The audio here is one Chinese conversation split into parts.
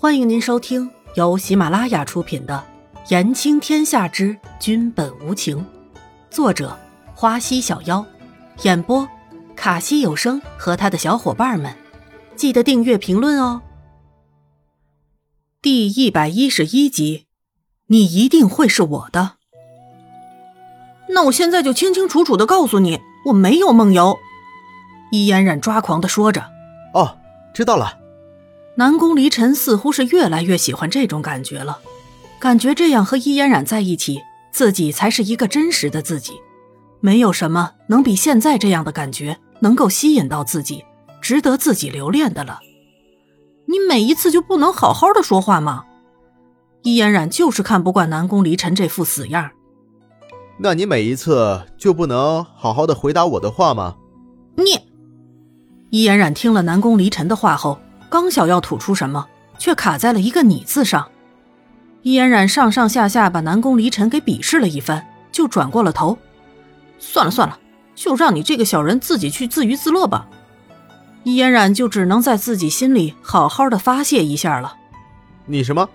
欢迎您收听由喜马拉雅出品的《言情天下之君本无情》，作者花溪小妖，演播卡西有声和他的小伙伴们。记得订阅、评论哦。第一百一十一集，你一定会是我的。那我现在就清清楚楚的告诉你，我没有梦游。伊嫣然抓狂的说着。哦，知道了。南宫离尘似乎是越来越喜欢这种感觉了，感觉这样和伊嫣然在一起，自己才是一个真实的自己，没有什么能比现在这样的感觉能够吸引到自己，值得自己留恋的了。你每一次就不能好好的说话吗？伊嫣然就是看不惯南宫离尘这副死样。那你每一次就不能好好的回答我的话吗？你，伊嫣然听了南宫离尘的话后。刚想要吐出什么，却卡在了一个“你”字上。伊嫣然上上下下把南宫离尘给鄙视了一番，就转过了头。算了算了，就让你这个小人自己去自娱自乐吧。伊嫣然就只能在自己心里好好的发泄一下了。你什么？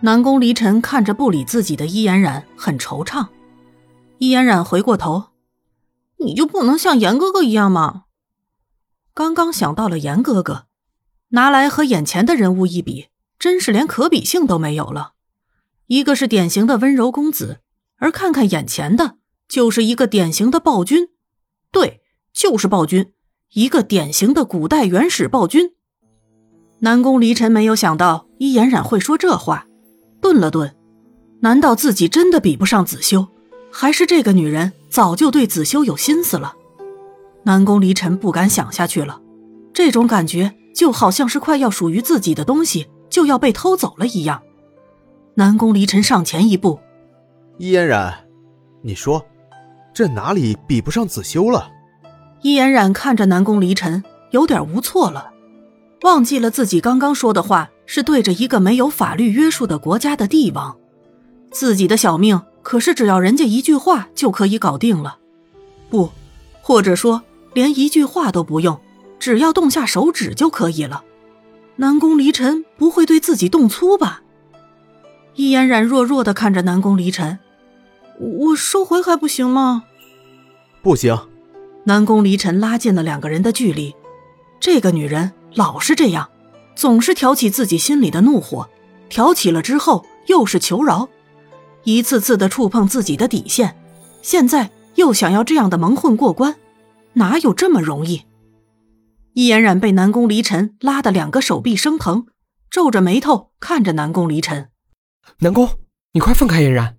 南宫离尘看着不理自己的伊嫣然，很惆怅。伊嫣然回过头：“你就不能像严哥哥一样吗？”刚刚想到了严哥哥。拿来和眼前的人物一比，真是连可比性都没有了。一个是典型的温柔公子，而看看眼前的，就是一个典型的暴君。对，就是暴君，一个典型的古代原始暴君。南宫离尘没有想到伊嫣然会说这话，顿了顿，难道自己真的比不上子修，还是这个女人早就对子修有心思了？南宫离尘不敢想下去了，这种感觉。就好像是快要属于自己的东西就要被偷走了一样。南宫离尘上前一步，伊嫣然，你说，这哪里比不上子修了？伊嫣然看着南宫离尘，有点无措了，忘记了自己刚刚说的话是对着一个没有法律约束的国家的帝王，自己的小命可是只要人家一句话就可以搞定了，不，或者说连一句话都不用。只要动下手指就可以了，南宫离尘不会对自己动粗吧？易嫣然弱弱的看着南宫离尘，我收回还不行吗？不行。南宫离尘拉近了两个人的距离，这个女人老是这样，总是挑起自己心里的怒火，挑起了之后又是求饶，一次次的触碰自己的底线，现在又想要这样的蒙混过关，哪有这么容易？易嫣然被南宫离尘拉的两个手臂生疼，皱着眉头看着南宫离尘。南宫，你快放开嫣然！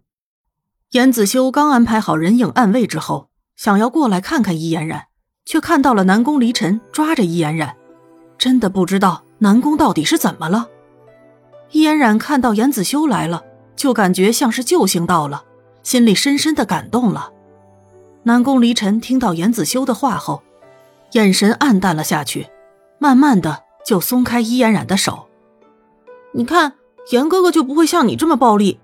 严子修刚安排好人影暗卫之后，想要过来看看易嫣然，却看到了南宫离尘抓着易嫣然，真的不知道南宫到底是怎么了。易嫣然看到严子修来了，就感觉像是救星到了，心里深深的感动了。南宫离尘听到严子修的话后。眼神暗淡了下去，慢慢的就松开伊嫣然的手。你看，严哥哥就不会像你这么暴力。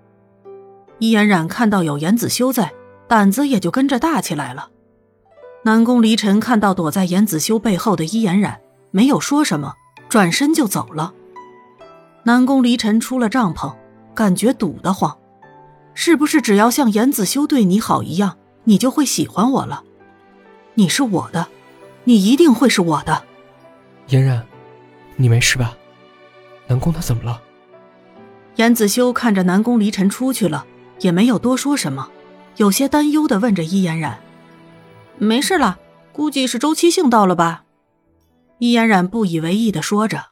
伊嫣然看到有严子修在，胆子也就跟着大起来了。南宫离尘看到躲在严子修背后的伊嫣然，没有说什么，转身就走了。南宫离尘出了帐篷，感觉堵得慌，是不是只要像严子修对你好一样，你就会喜欢我了？你是我的。你一定会是我的，嫣然，你没事吧？南宫他怎么了？严子修看着南宫离尘出去了，也没有多说什么，有些担忧的问着伊嫣然：“没事了，估计是周期性到了吧？”伊嫣然不以为意的说着。